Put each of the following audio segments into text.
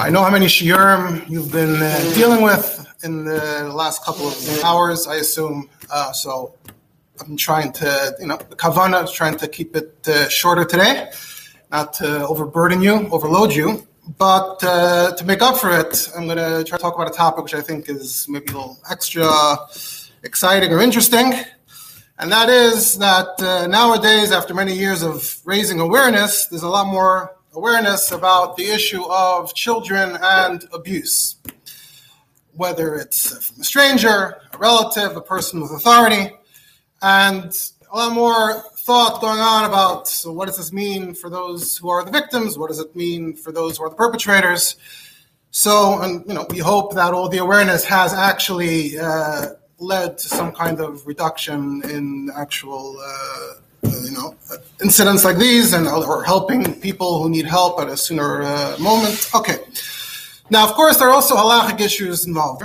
I know how many shiurim you've been uh, dealing with in the last couple of hours, I assume. Uh, so I'm trying to, you know, kavana is trying to keep it uh, shorter today, not to overburden you, overload you. But uh, to make up for it, I'm going to try to talk about a topic which I think is maybe a little extra exciting or interesting. And that is that uh, nowadays, after many years of raising awareness, there's a lot more awareness about the issue of children and abuse. Whether it's from a stranger, a relative, a person with authority, and a lot more thought going on about so what does this mean for those who are the victims? What does it mean for those who are the perpetrators? So, and you know, we hope that all the awareness has actually uh, led to some kind of reduction in actual, uh, you know, incidents like these, and or helping people who need help at a sooner uh, moment. Okay. Now, of course, there are also halachic issues involved.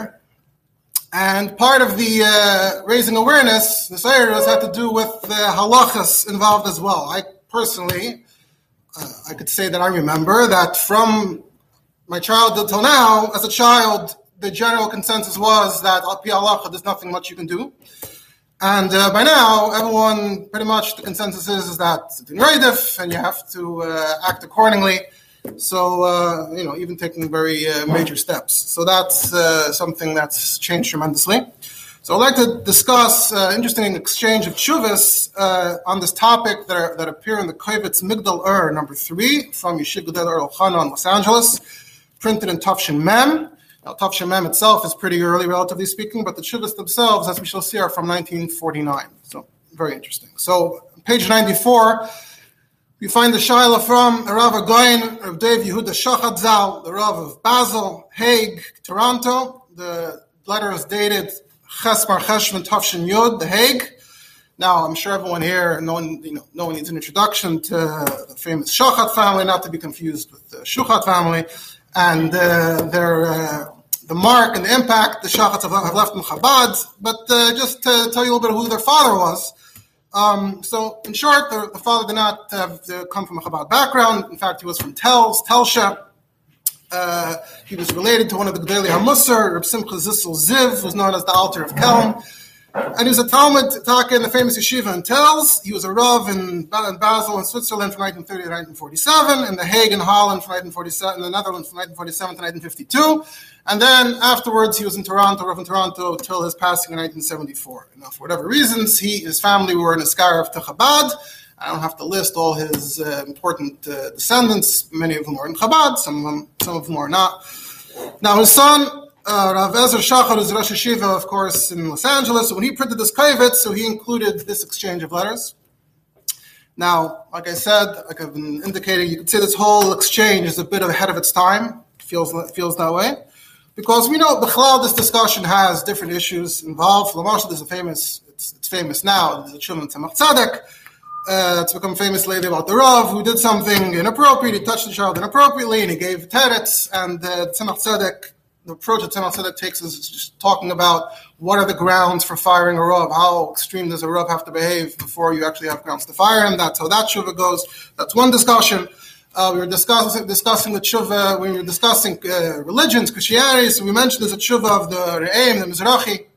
And part of the uh, raising awareness, the Sayyidas had to do with the halachas involved as well. I personally, uh, I could say that I remember that from my childhood till now, as a child, the general consensus was that al pi halacha, there's nothing much you can do. And uh, by now, everyone, pretty much the consensus is, is that it's in and you have to uh, act accordingly. So, uh, you know, even taking very uh, major steps. So that's uh, something that's changed tremendously. So I'd like to discuss uh, interesting exchange of chuvas on this topic that, are, that appear in the Kovetz Migdal Ur number three from Yeshiv Gedel Ur Los Angeles, printed in Tafshin Mem. Now, Tafshin Mem itself is pretty early, relatively speaking, but the chuvas themselves, as we shall see, are from 1949. So very interesting. So page 94 we find the Shaila from Rav Agoyin, Rav Dave Yehuda Shachadzal, the Rav of Basel, Hague, Toronto. The letter is dated Chesmar Cheshvan Tafshin Yud, The Hague. Now, I'm sure everyone here, no one, you know, no one needs an introduction to the famous Shochat family, not to be confused with the Shuchat family, and uh, their uh, the mark and the impact the Shachats have, left in Chabad. But uh, just to tell you a little bit of who their father was. Um, so, in short, the, the, father did not have come from a Chabad background. In fact, he was from Telz, Telsha. Uh, he was related to one of the Gedali HaMusar, Reb Simcha Zissel Ziv, who's known as the Alter of Kelm. And he was a Talmud Taka in the famous yeshiva in Telz. He was a Rav in, Basel in Switzerland from 1930 to 1947, in The Hague in Holland from 1947, in the Netherlands from 1947 to 1952. And then afterwards, he was in Toronto, Rav in Toronto, till his passing in 1974. Now, for whatever reasons, he his family were in a scar of Chabad. I don't have to list all his uh, important uh, descendants. Many of whom are in Chabad, some of them, some of them are not. Now, his son, uh, Rav Ezer Shachar, is Rosh Hashiva, of course, in Los Angeles. When he printed this Kavit, so he included this exchange of letters. Now, like I said, like I've been indicating, you could say this whole exchange is a bit ahead of its time. It feels feels that way. Because we know Bechlal, this discussion has different issues involved. Lamashal is a famous, it's, it's famous now, a Shimon Tzemach Tzedek. Uh, it's become famous lately about the Rav who did something inappropriate, he touched the child inappropriately, and he gave teretz, and uh, Tzemach Tzedek, the approach that Tzemach Tzedek takes is just talking about what are the grounds for firing a Rav, how extreme does a Rav have to behave before you actually have grounds to fire him, that's how that Shuva goes, that's one discussion. Uh, we were discussing discussing the tshuva. When we were discussing uh, religions, Christianity. So we mentioned there's a tshuva of the Re'im, the Mizrahi.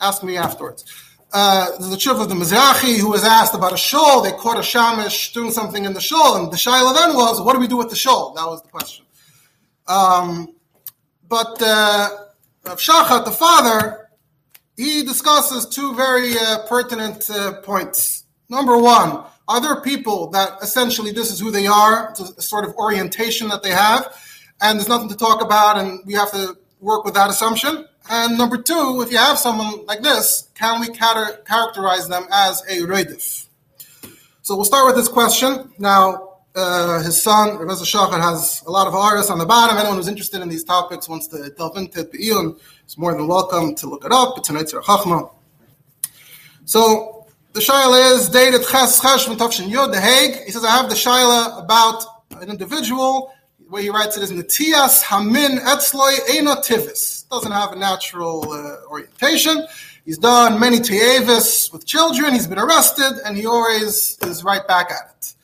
Ask me afterwards. Uh, a tshuva of the Mizrahi who was asked about a shul. They caught a shamish doing something in the shul, and the shaila then was, "What do we do with the shul?" That was the question. Um, but uh, Shachat, the father, he discusses two very uh, pertinent uh, points. Number one other people that essentially this is who they are, it's a sort of orientation that they have, and there's nothing to talk about, and we have to work with that assumption. And number two, if you have someone like this, can we characterize them as a redif? So we'll start with this question. Now, uh, his son, Rebbe Shachar, has a lot of artists on the bottom. Anyone who's interested in these topics wants to delve into it, is more than welcome to look it up. It's an Chachma. So the shaila is dated Ches Cheshvan Tavshin Yud, The Hague. He says, I have the shaila about an individual. Way he writes it is Natias Hamin Etzloi Eino Tivis. Doesn't have a natural uh, orientation. He's done many teyevis with children. He's been arrested, and he always is right back at it.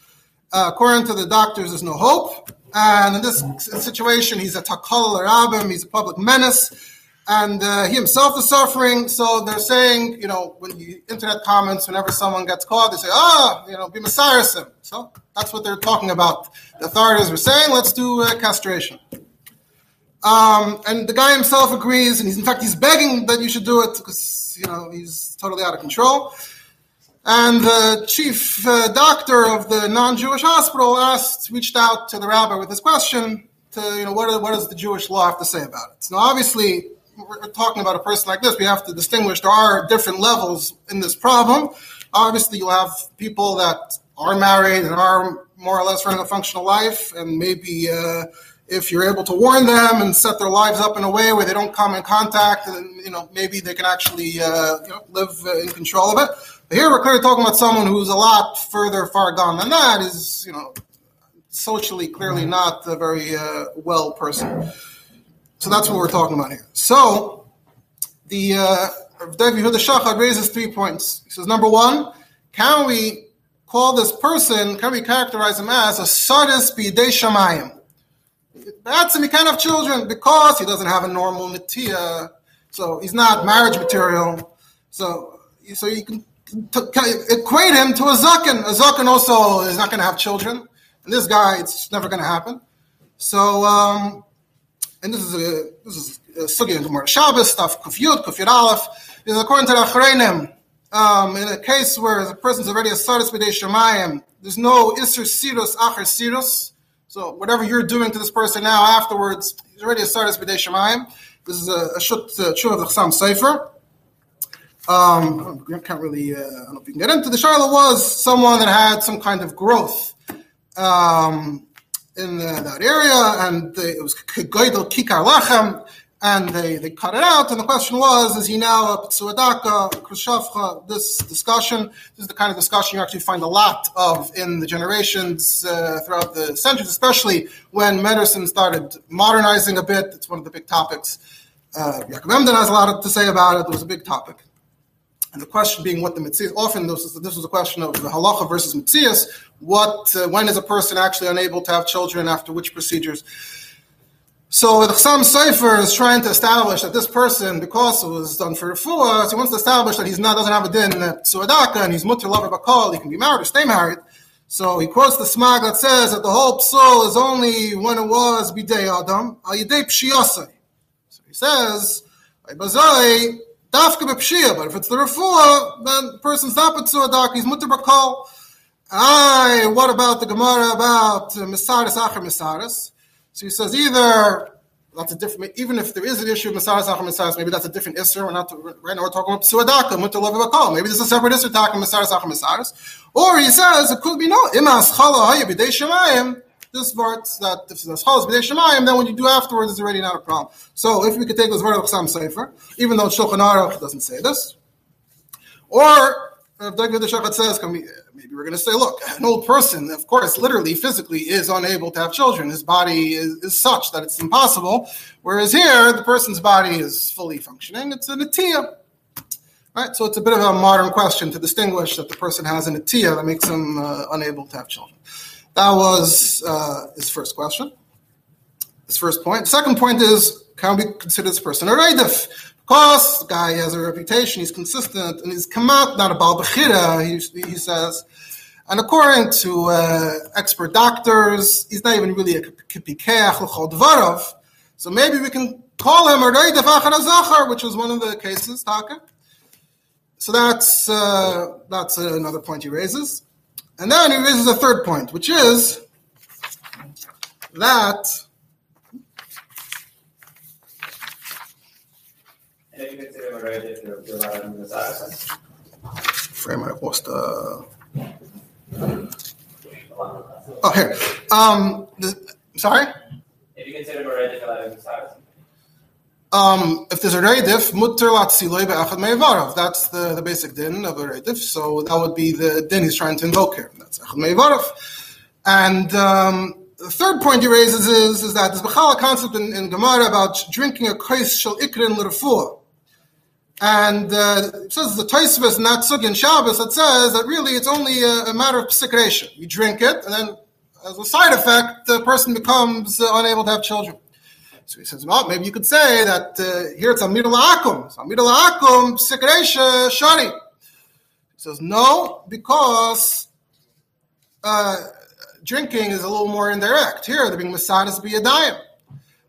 Uh, according to the doctors, there's no hope. And in this situation, he's a takal rabim, he's a public menace, and uh, he himself is suffering. So they're saying, you know, when the internet comments, whenever someone gets caught, they say, ah, oh, you know, be messiahs So that's what they're talking about. The authorities were saying, let's do uh, castration. Um, and the guy himself agrees, and he's in fact he's begging that you should do it because you know he's totally out of control. And the chief uh, doctor of the non-Jewish hospital asked, reached out to the rabbi with this question to, you know, what, are, what does the Jewish law have to say about it? Now, obviously, we're talking about a person like this. We have to distinguish. There are different levels in this problem. Obviously, you'll have people that are married and are more or less running a functional life, and maybe uh, if you're able to warn them and set their lives up in a way where they don't come in contact, and you know maybe they can actually uh, you know, live uh, in control of it. Here we're clearly talking about someone who's a lot further far gone than that. Is you know socially clearly not a very uh, well person. So that's what we're talking about here. So the uh, Yehuda Shachar raises three points. He says number one, can we call this person? Can we characterize him as a sadis b'idei shamayim? That's him. He can't have children because he doesn't have a normal netiya. So he's not marriage material. So so you can equate him to a zaken. A zaken also is not going to have children, and this guy, it's never going to happen. So, um, and this is a this is a sugi in Gemara Shabbos stuff. Kufyud, Kufyud Aleph is according to the Achreinim. Um, in a case where the person's already a Saris B'dei Shemayim, there's no Isser Sirus Acher Sirus. So whatever you're doing to this person now afterwards, he's already a Saris B'dei Shemayim. This is a, a shut uh, of the Chassam Sofer. Um, I can't really, uh, I don't know if you can get into the Charlotte was someone that had some kind of growth um, in the, that area, and they, it was Geidel Kikar Lachem, and they, they cut it out. And the question was, is he now a Ptsuadaka, Krus Shofcha? This discussion, this is the kind of discussion you actually find a lot of in the generations uh, throughout the centuries, especially when medicine started modernizing a bit. It's one of the big topics. Uh, Yaakov Emden has a lot to say about it. It was a big topic. And the question being what the mitzvah, often this was, this was a question of the halacha versus mitzvahs. What, uh, when is a person actually unable to have children after which procedures? So the Chassam Sofer is trying to establish that this person, because it was done for refuah, so he wants to establish that he's not doesn't have a din suadaka and he's mutter lover bakal, he can be married or stay married. So he quotes the smag that says that the whole psul is only when it was bidei adam al yidei. So he says, Dafka b'pshia, but if it's the refuah, then the person's not b'tzuadak, he's mutter b'kol. Aye, what about the Gemara about uh, Misaris Acher Misaris? So he says either that's a different, even if there is an issue of Misaris Acher Misaris, maybe that's a different Isser. We're not, right now we're talking about Mutter Levi Bakal. Maybe there's a separate Isser talking Misaris Acher Misaris. Or he says it could be no, Imas Chala Haya B'dei Shemayim, this part that if it's chos b'dei shemayim, then when you do afterwards, it's already not a problem. So if we could take this word of Chassam Sofer, even though Shulchan Aruch doesn't say this, or if David the Shachat says, maybe we're going to say, look, an old person, of course, literally, physically, is unable to have children. His body is, is such that it's impossible. Whereas here, the person's body is fully functioning. It's an netiya. Right, so it's a bit of a modern question to distinguish that the person has an netiya that makes him uh, unable to have children. That was uh, his first question. His first point. Second point is, can we consider this person a reidif? Because the guy has a reputation, he's consistent, and he's come out not a bal he, he says. And according to uh, expert doctors, he's not even really a kipikeach. So maybe we can call him a reidif achar which was one of the cases, Taka. So that's uh, that's another point he raises. And then he raises a third point, which is that frame I lost uh Oh here. Um the, sorry? If you consider um, if there's a reidif, mutter latziloi be'achad me'ivarav. That's the, the basic din of a reidif. So that would be the din he's trying to invoke here. That's achad me'ivarav. And um, the third point he raises is, is that there's a concept in, in Gemara about drinking a kais shel ikrin l'refuah. And uh, it says the Taisvis not Sugin Shabbos that says that really it's only a, a matter of psikration. You drink it, and then as a side effect, the person becomes uh, unable to have children. So he says, well, maybe you could say that uh, here it's Amir La'akum. So Amir La'akum, Sikresha Shari. He says, no, because uh, drinking is a little more indirect. Here, they're being Masadas Biyadayim.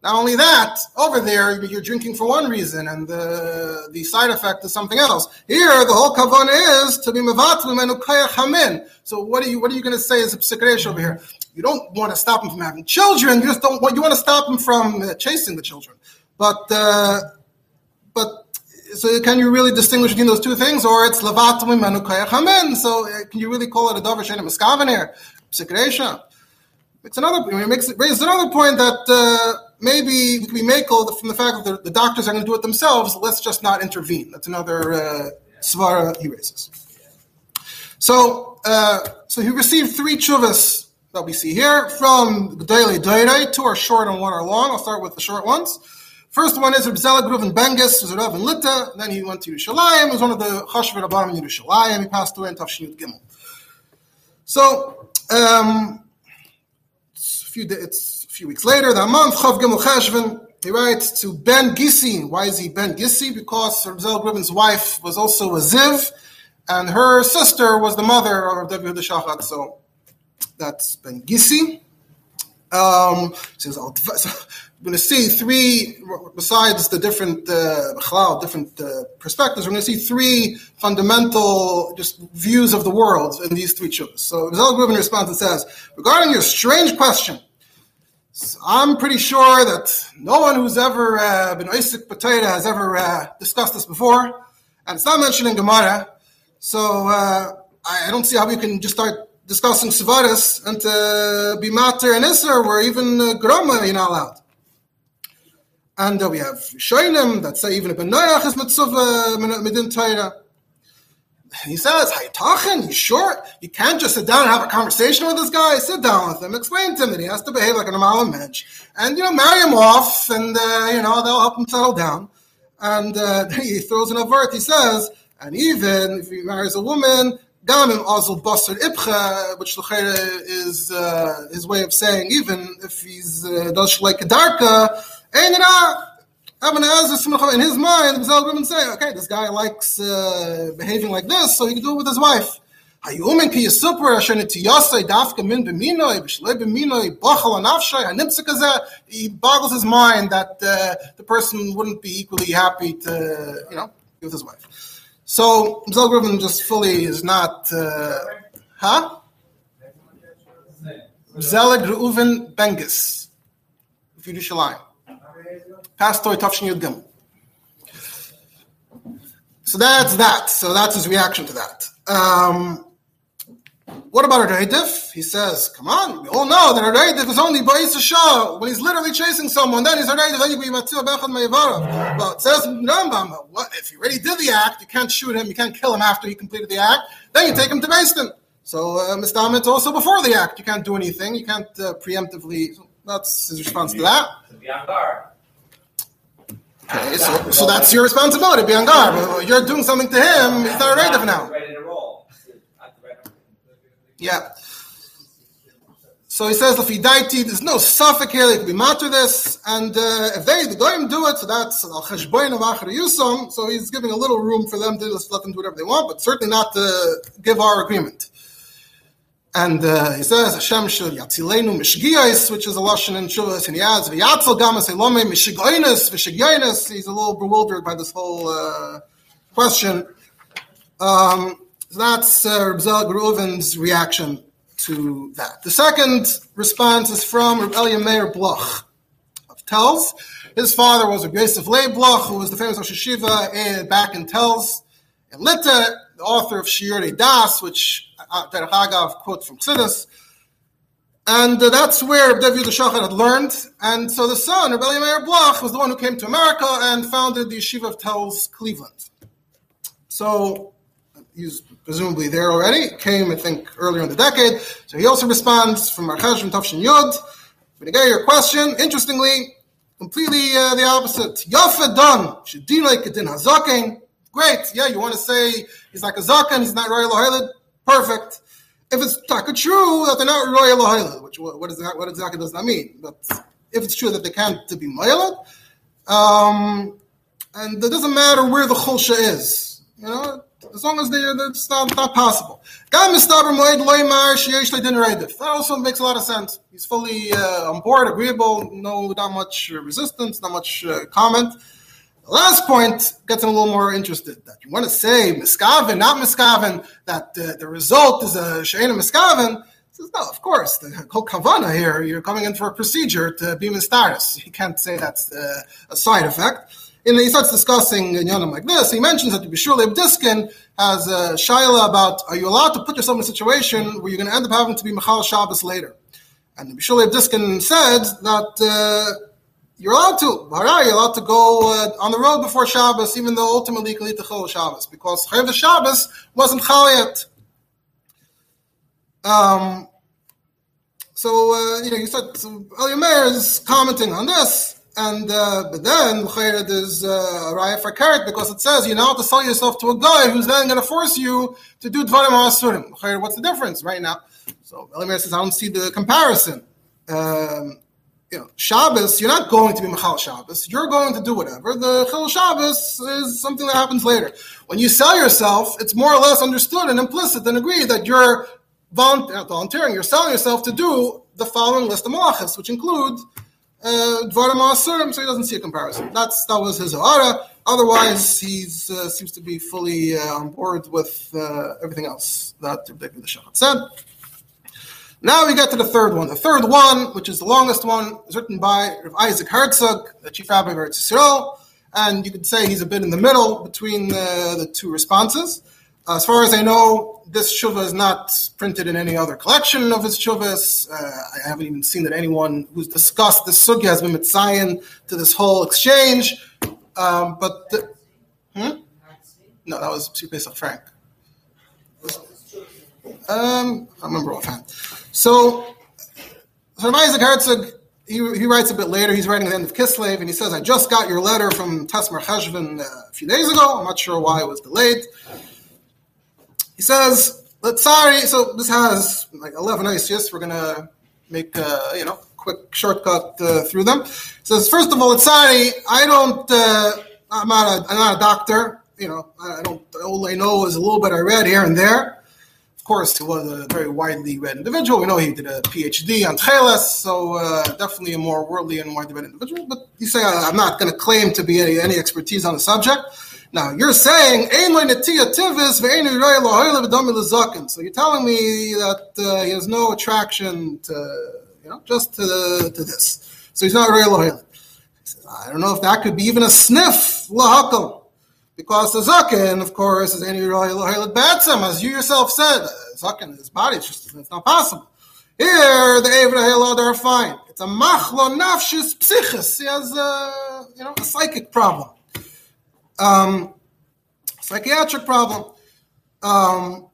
Not only that, over there you're drinking for one reason, and the the side effect is something else. Here, the whole kavan is to be hamin. So what are you what are you going to say as a psikresh over here? You don't want to stop him from having children. You just don't want you want to stop him from uh, chasing the children. But uh, but so can you really distinguish between those two things, or it's levat mimenu hamin? So uh, can you really call it a davar shenim miskaven here? It's another. It makes it raises another point that. Uh, maybe we can be makel from the fact that the, doctors are going to do it themselves. Let's just not intervene. That's another uh, svara he raises. So, uh, so he received three chuvas that we see here from the daily. Two are short and one are long. I'll start with the short ones. First one is Reb Zelig Reuven Bengis, was Rav in Lita. Then he went to Yerushalayim. Was one of the Chashver Rabbanim in Yerushalayim. He passed away in Tafshin Gimel. So, um, it's a few days, few weeks later, that month Chav Gimel he writes to Ben Gissi. Why is he Ben Gissi? Because Zelig Reuven's wife was also a Ziv, and her sister was the mother of David Shachat. So that's Ben Gissi. Um, so we're going to see three, besides the different uh, different uh, perspectives, we're going to see three fundamental just views of the world in these three children. So Zelig Reuven responds and says, regarding your strange question, I'm pretty sure that no one who's ever uh, been Isaac Potato has ever uh, discussed this before, and it's not mentioned in Gemara. So uh, I don't see how we can just start discussing Savaris and to be Mater and Isser, where even uh, Groma you're not allowed. And uh, we have Shoinim that say even a Benoyach is Mitzvah Midin Torah. He says, how you talking? You can't just sit down and have a conversation with this guy? Sit down with him, explain to him that he has to behave like an Amal Mensch, and, you know, marry him off, and, uh, you know, they'll help him settle down. And uh, he throws in a vert, he says, and even if he marries a woman, Gamim Azul Basar Ibcha, which is uh, his way of saying, even if he's uh, does like a darka, In his mind, Zal women say, okay, this guy likes uh, behaving like this, so he can do it with his wife. He boggles his mind that uh, the person wouldn't be equally happy to, you know, be with his wife. So Zal Griffin just fully is not, uh, huh? Zelig Reuven Bengis, of Yerushalayim. Pastor Tafshin Yud Gimel. So that's that. So that's his reaction to that. Um, what about Reidif? He says, come on, we all know that Reidif is only Ba'is Shah. When he's literally chasing someone, then he's Reidif, then you be Bechad. But it says, Rambam, what, if he already did the act, you can't shoot him, you can't kill him after he completed the act, then you take him to Basin. So, uh, Mr. also before the act, you can't do anything, you can't uh, preemptively, that's his response to that. Okay, so, so that's your responsibility, be on guard. You're doing something to him, he's not ready for now. Yeah. So he says, Lafidaiti, there's no suffix here, they could be matter this, and uh, if they, the goyim do it, so that's al cheshboin yusam, so he's giving a little room for them to just let them do whatever they want, but certainly not to give our agreement. And uh, he says, Hashem which is a lashon in Shuvas, and he adds, v'yatzel gamas elome mishigoinus v'shigyoinus. He's a little bewildered by this whole uh, question. Um, so that's uh, Reb Reuven's reaction to that. The second response is from Reb Elia Meir Bloch of Telz. His father was a Yosef Leib Bloch, who was the famous Rosh Hashiva back in Telz. And Litta, the author of Shiurei Das, which Derech Agav quote from Chassidus. And uh, that's where David Shachar had learned. And so the son, Rebbe Meir Bloch, was the one who came to America and founded the Yeshiva of Telz, Cleveland. So he's presumably there already. Came, I think, earlier in the decade. So he also responds from Archesh from Tafshin Yud. But again, your question, interestingly, completely uh, the opposite. Yafa done. Kedin hazaken. Great. Yeah, you want to say he's like a zaken, he's not royal Perfect. if it's taka true that they're not royal lahila, which what, is that, what exactly does that mean? But if it's true that they can't to be moiled, um, and it doesn't matter where the chulsha is, you know, as long as they're, it's not, not possible. That also makes a lot of sense. He's fully uh, on board, agreeable, no, not much resistance, not much uh, comment. The last point gets him a little more interested. That you want to say miskaven, not miskaven, that uh, the result is a she'ena miskaven. Says, no, of course, the whole kavana here, you're coming in for a procedure to be mistaris. You can't say that's uh, a side effect. And he starts discussing Yanim like this. He mentions that the Bishul Diskin has a shaila about are you allowed to put yourself in a situation where you're going to end up having to be Michal Shabbos later? And the Bishul Diskin said that uh, you're allowed to. You're allowed to go uh, on the road before Shabbos, even though ultimately you can the Chol Shabbos, because Chayav Shabbos wasn't Chal yet. Um, so, uh, you know, you said, so Eliyameir is commenting on this, and uh, but then there's uh, a raya for carrot because it says you're not to sell yourself to a guy who's then going to force you to do dvarim asurim. What's the difference right now? So Eliyameir says I don't see the comparison. Um, you know, Shabbos, you're not going to be Michal Shabbos. You're going to do whatever. The Chil Shabbos is something that happens later. When you sell yourself, it's more or less understood and implicit and agreed that you're volunteering, you're selling yourself to do the following list of malachas, which include uh, Dvarim Asurim, so he doesn't see a comparison. That's That was his Ohara. Otherwise, he uh, seems to be fully uh, on board with uh, everything else that the Shachat said. Now we get to the third one. The third one, which is the longest one, is written by Isaac Herzog, the chief rabbi of Eretz and you could say he's a bit in the middle between the, the two responses. As far as I know, this shuva is not printed in any other collection of his shuvas. Uh, I haven't even seen that anyone who's discussed this sugya has been mitzayin to this whole exchange. Um, but the, hmm? no, that was Pesach Frank. Um, I remember offhand. So, so Isaac Herzog, he, he writes a bit later, he's writing at the end of Kislev, and he says, I just got your letter from Tasmar Cheshvan uh, a few days ago. I'm not sure why it was delayed. He says, let's sorry, so this has like 11 ICS. We're to make a, you know, quick shortcut uh, through them. He says, first of all, it's sorry, I don't, uh, I'm, not a, I'm not a doctor. You know, I don't, all I know is a little bit I read here and there course, he was a very widely read individual. We know he did a PhD on Tcheles, so uh, definitely a more worldly and widely read individual. But you say, I'm not going to claim to be any, any expertise on the subject. Now, you're saying, so you're telling me that uh, he has no attraction to, you know, just to, to this. So he's not real I don't know if that could be even a sniff, lahakal. Because the zaken, of course, is any batsam, as you yourself said, zaken, his body, it's just it's not possible. Here, the Evra are fine. It's a machlo nafshis psichis. He has a, you know, a psychic problem. Um, psychiatric problem. Um,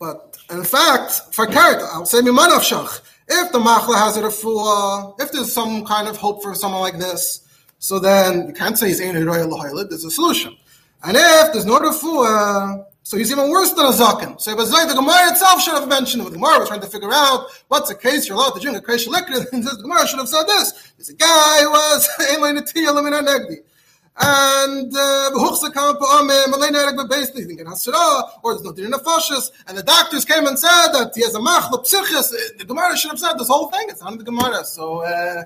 but in fact, for character, I'll say mimanavshach. If the machla has a refuah, if there's some kind of hope for someone like this, so then you can't say he's ain't a There's a solution. And if there's no refuah, so he's even worse than a zaken. So like the Gemara itself should have mentioned it. The Gemara was trying to figure out what's a case you're allowed to drink a kresh liquor. And the Gemara should have said this. There's a guy who was and uh, or there's no din nefashis, and the doctors came and said that he has a machlop psichis. The Gemara should have said this whole thing. It's not in the Gemara. So. Uh,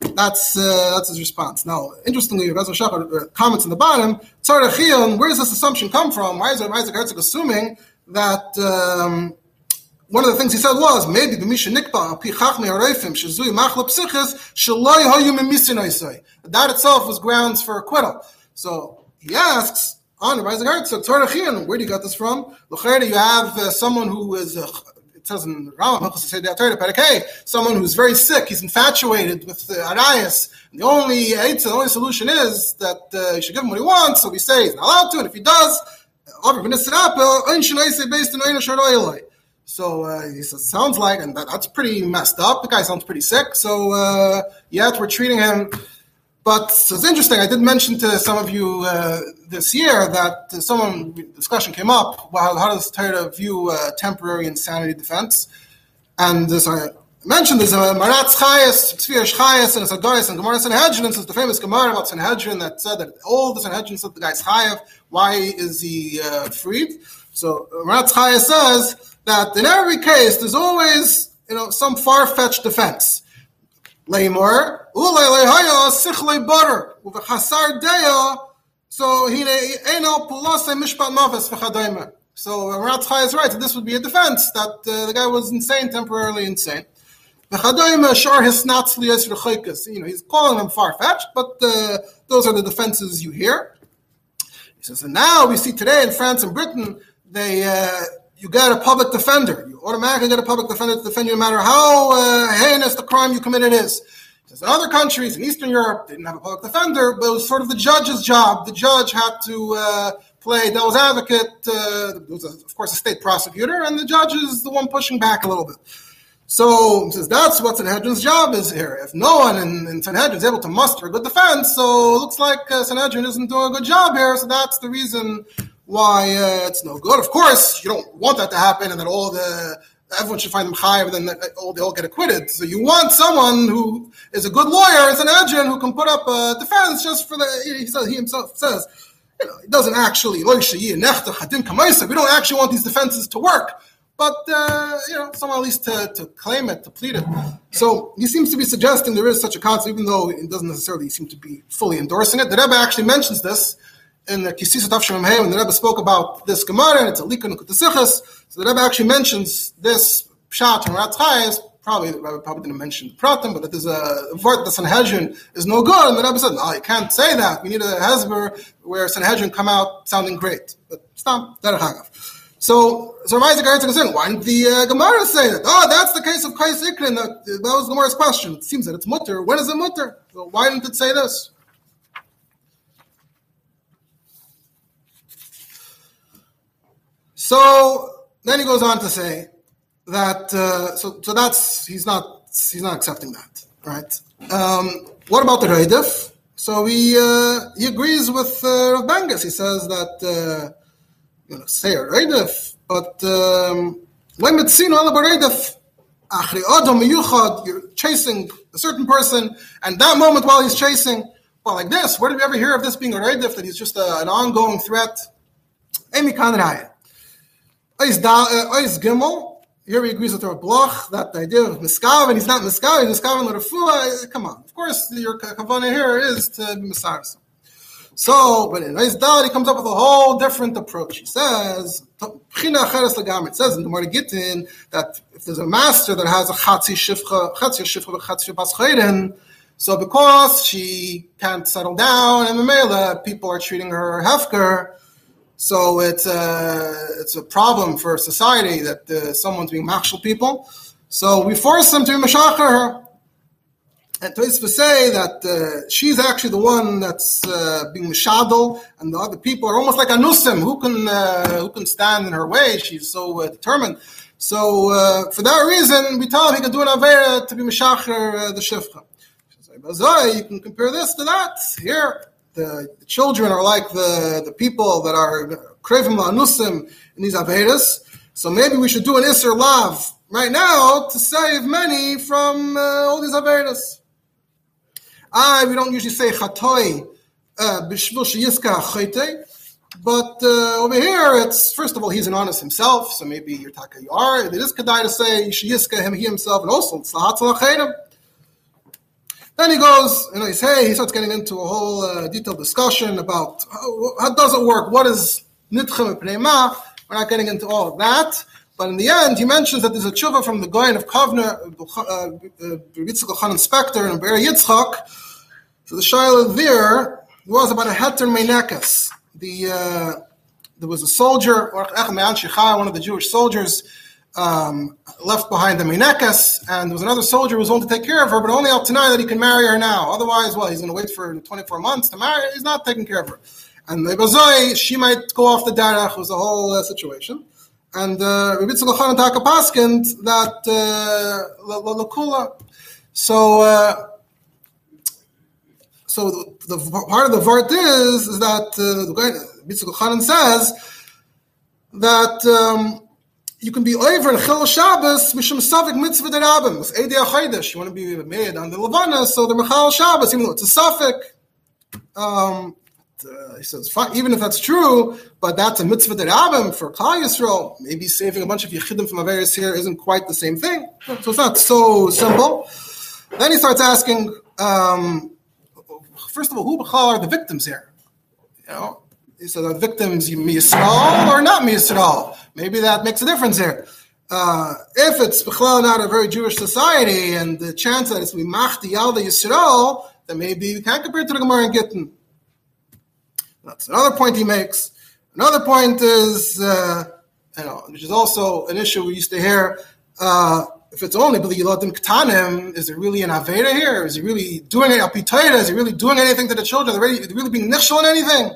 that's uh, that's his response. Now, interestingly, Reza Shachar uh, comments in the bottom. Tzarachion, where does this assumption come from? Why is Isaac Herzog assuming that um, one of the things he said was maybe b'misha nikba pi chachmei hareifim shezui machlop psichis shaloi hayu mimisin That itself was grounds for acquittal. So he asks on Isaac Herzog, where do you get this from? L'chayda, you have uh, someone who is in Rambam, someone who's very sick, he's infatuated with the Arias. The only the only solution is that uh, you should give him what he wants. So we say he's not allowed to, and if he does, so uh, he says, sounds like, and that, that's pretty messed up. The guy sounds pretty sick. So uh, yet we're treating him But it's interesting. I did mention to some of you uh, this year that uh, someone discussion came up. Well, how does Torah view uh, temporary insanity defense? And as I mentioned, there's a Maratz Chayas, Tzviyash Chayas, and Goyas and Gemara Sanhedrin. It's the famous Gemara about Sanhedrin that said that all the Sanhedrin said the guy's Chayav. Why is he uh, freed? So Maratz Chayas says that in every case, there's always you know some far-fetched defense. Lamor, ulay lehaya sichlei butter uvechasar deya. So he eno pulase mishpat mavis v'chadaymer. So Maratz Chai is right. So this would be a defense that uh, the guy was insane, temporarily insane. V'chadaymer shar hisnatzliyas v'chaykas. You know, he's calling them far fetched, but uh, those are the defenses you hear. He says, and now we see today in France and Britain, they uh, you get a public defender. You automatically get a public defender to defend you no matter how uh, heinous the crime you committed is. Because in other countries, in Eastern Europe, they didn't have a public defender, but it was sort of the judge's job. The judge had to uh, play devil's advocate. Uh, was, a, of course, a state prosecutor, and the judge is the one pushing back a little bit. So says that's what Sanhedrin's job is here. If no one in, in Sanhedrin is able to muster a good defense, so it looks like uh, Sanhedrin isn't doing a good job here. So that's the reason why uh, it's no good. Of course, you don't want that to happen, and that all the everyone should find them high, and then all they all get acquitted. So you want someone who is a good lawyer, is an agent who can put up a defense just for the. He says he himself says, you know, he doesn't actually. We don't actually want these defenses to work. But uh, you know, someone at least to, to claim it, to plead it. So he seems to be suggesting there is such a concept, even though it doesn't necessarily seem to be fully endorsing it. The Rebbe actually mentions this in the Kisisa Tafshim when the Rebbe spoke about this Gemara, and it's a Likkutei Sichos. So the Rebbe actually mentions this Pshat and Ratzchayas. Probably the Rebbe probably didn't mention the Pratim, but that there's a word that Sanhedrin is no good, and the Rebbe said, no, you can't say that. We need a Hezber where Sanhedrin come out sounding great. But stop, that Derech so, so Rav Isaac is saying, why didn't the uh, Gemara say that? Oh, that's the case of Kais Ikrin. That, that was Gemara's question. It seems that it's mutter. When is it mutter? Why didn't it say this? So then he goes on to say that uh, so so that's he's not he's not accepting that right. Um, what about the Raidif? So he uh, he agrees with uh, Bangas. He says that uh, you know say a Reidif, but um, you're chasing a certain person, and that moment while he's chasing, well, like this, where did we ever hear of this being a Raidif? That he's just a, an ongoing threat. Amy Kanraya. Ois uh, Gimel, here he agrees with Rav Bloch that the idea of Miskav, and he's not Miskav, he's Miskav and Rafua, come on. Of course, your Kavanah here is to be Misaris. So, but in Ois Dal, he comes up with a whole different approach. He says, it says in the Gemara Gittin that if there's a master that has a Chatzi Shifcha, Chatzi Shifcha, Chatzi Bas so because she can't settle down, and Mamela, people are treating her Hefker, so it's a, it's a problem for society that uh, someone's being machshel people. So we force them to be her. And to say that uh, she's actually the one that's uh, being mishadol, and the other people are almost like anusim. Who can uh, who can stand in her way? She's so uh, determined. So uh, for that reason, we tell him he can do an avera to be mishacher uh, the shifcha. You can compare this to that here the, the, children are like the, the people that are krevim anusim in these avedas. So maybe we should do an iser lav right now to save many from uh, all these avedas. Ah, we don't usually say chatoi uh, b'shvil sheyiska. But uh, over here, it's first of all, he's an honest himself, so maybe you're taka you are. It is kedai to say sheyiska him he himself, and also it's lahat then he goes, you know, he's hey, he starts getting into a whole uh, detailed discussion about how, how, does it work, what is nitchem pneima. We're not getting into all of that. But in the end, he mentions that there's a tshuva from the Goyen of Kovner, Yitzchak uh, Khan Inspector, and Be'er Yitzchak. So the Shaila there was about a heter meinekas. The uh, there was a soldier, one of the Jewish soldiers, um, left behind the Minekas, and there was another soldier who was willing to take care of her, but only up to now that he can marry her now. Otherwise, well, he's going to wait for 24 months to marry. He's not taking care of her. And the Bazoi, she might go off the derech. It was the whole uh, situation. And uh, Rabbi Tzalachan Taka Paskind that uh, Lakula. So, uh, so the, the, part of the vart is, is that uh, the Bitzuk Chanan says that um, you can be over in Chil Shabbos mishum savik mitzvah derabim. It's Eidei Achaydish. You want to be made on the Levana, so the Mechal Shabbos, even though it's a suffix. Um, uh, he says, even if that's true, but that's a mitzvah derabim for Klal Yisrael. Maybe saving a bunch of yichidim from Averis here isn't quite the same thing. So it's not so simple. Then he starts asking, um, first of all, who are the victims here? You know, are the victims Yisrael or not Yisrael? Maybe that makes a difference here. Uh, if it's Bechlal not a very Jewish society and the chance that it's Mimachti Yalda Yisrael, then maybe you can't compare it to the Gemara in Gittin. That's another point he makes. Another point is, uh, you know, which is also an issue we used to hear. Uh, if it's only B'liladim Ktanim, is it really an Aveda here? Is he really doing it? Is he really doing anything to the children? Are they really being nichshel in anything?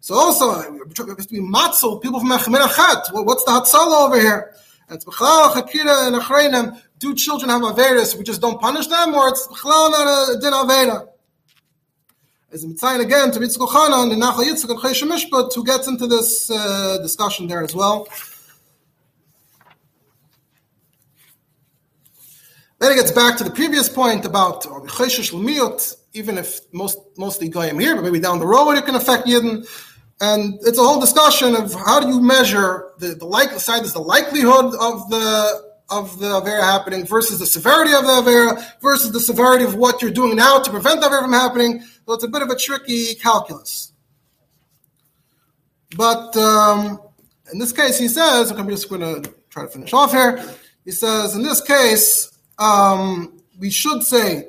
So also, has to be matzel, people from Echminachat. What's the Hatzala over here? It's B'chlal, Chakira, and Achreinim. Do children have Avedas? We just don't punish them? Or it's B'chlal, not a din Aveda? As Mitzayin again to Mitzvah Chanan and Nachal Yitzchak and Chayshim Mishpat, who gets into this uh, discussion there as well. Then it gets back to the previous point about even if most mostly goyim here, but maybe down the road it can affect Yidden. And it's a whole discussion of how do you measure the, the like side is the likelihood of the of the Avera happening versus the severity of the Avera versus the severity of what you're doing now to prevent the Avera from happening. So it's a bit of a tricky calculus. But um, in this case, he says, I'm just going to try to finish off here. He says, in this case, um, we should say,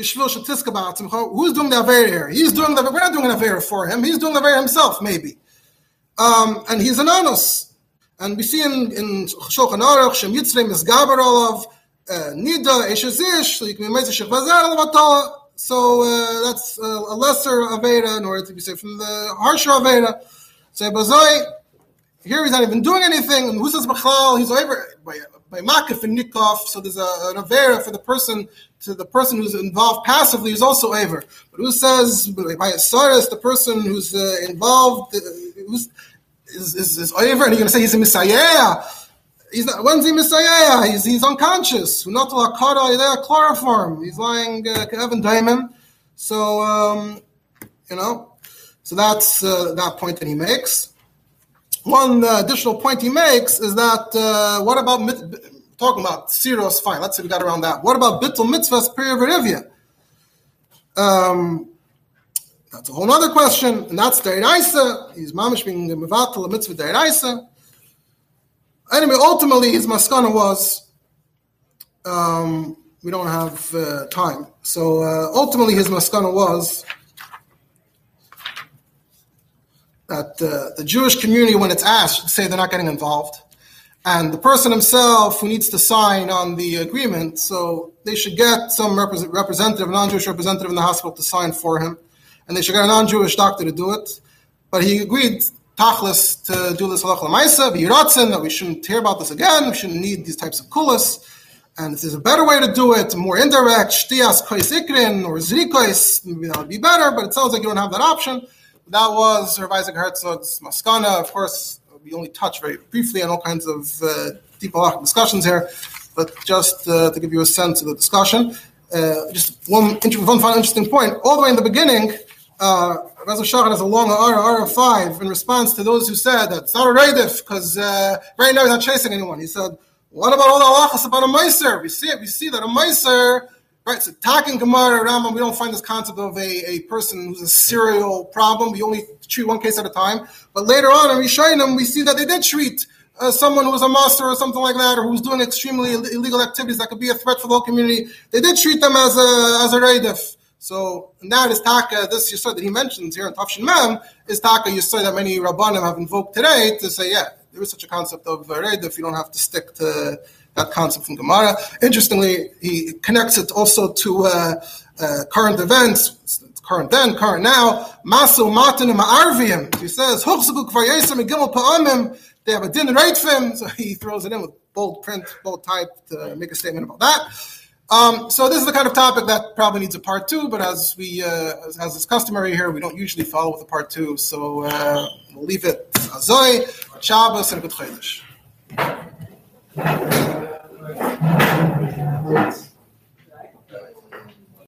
Who's doing the Aver here? He's doing the We're not doing an Aver for him. He's doing the Aver himself, maybe. Um, and he's an Anus. And we see in, in Shulchan Aruch, Shem Yitzrei is Olav, uh, Nida, Eshezish, so you can myself. So uh, that's a, a lesser Avera in order to be said from the harsher Avera. So here he's not even doing anything. And who says Bechal? He's over by Makif and Nikov. So there's a, an Avera for the person to the person who's involved passively is also Aver. But who says by Asaris, the person who's uh, involved uh, who's, is, is, is Aver, and you're going to say he's a Messiah. He's not, when's he Messiah? He's, he's unconscious. Not chloroform. He's lying uh, Kevin Diamond. So, um, you know, so that's uh, that point that he makes. One uh, additional point he makes is that uh, what about talking about Siros? Fine, let's say we got around that. What about Bittul Mitzvahs Periverivia? Um, that's a whole other question, and that's Deiraisa. He's mamish being the Mevatel Mitzvah Deiraisa. Anyway, ultimately, his maskana was um, we don't have uh, time. So uh, ultimately, his maskana was that uh, the Jewish community, when it's asked, say they're not getting involved. And the person himself who needs to sign on the agreement, so they should get some representative, non-Jewish representative in the hospital to sign for him, and they should get a non-Jewish doctor to do it. But he agreed, tachlis, to do this halach l'maisa, b'yiratzin, that we shouldn't hear about this again, we shouldn't need these types of kulas. And if there's a better way to do it, more indirect, shtias kois ikrin, or zrikois, maybe that would be better, but it sounds like you don't have that option. That was Rav Isaac Herzog's Maskana. Of course, we only touch very briefly on all kinds of uh, deep discussions here, but just uh, to give you a sense of the discussion, uh, just one, one final interesting point. All the way in the beginning, uh, Rav Shachan has a long R, of 5 in response to those who said that it's not a Raidif because uh, right now he's not chasing anyone. He said, what about all the halachas about a Meiser? We see it, we see that a Meiser Right, so talking Gemara Rambam, we don't find this concept of a, a person who's a serial problem. We only treat one case at a time. But later on in Rishayim, we see that they did treat uh, someone who was a master or something like that, or who's doing extremely illegal activities that could be a threat for the whole community. They did treat them as a as a reidif. So and that is taka. This yisod that he mentions here in Tafshin Mem is taka yisod that many rabbanim have invoked today to say, yeah, there is such a concept of reidif. You don't have to stick to that concept from Gemara. Interestingly, he connects it also to uh, uh, current events, current then, current now. Masu matin ma'arvim. He says, they have a din him, so he throws it in with bold print, bold type to make a statement about that. Um, so this is the kind of topic that probably needs a part two, but as we, uh, as, as is customary here, we don't usually follow with a part two, so uh, we'll leave it. Azoi, Shabbos, and good Chodesh. Thank you.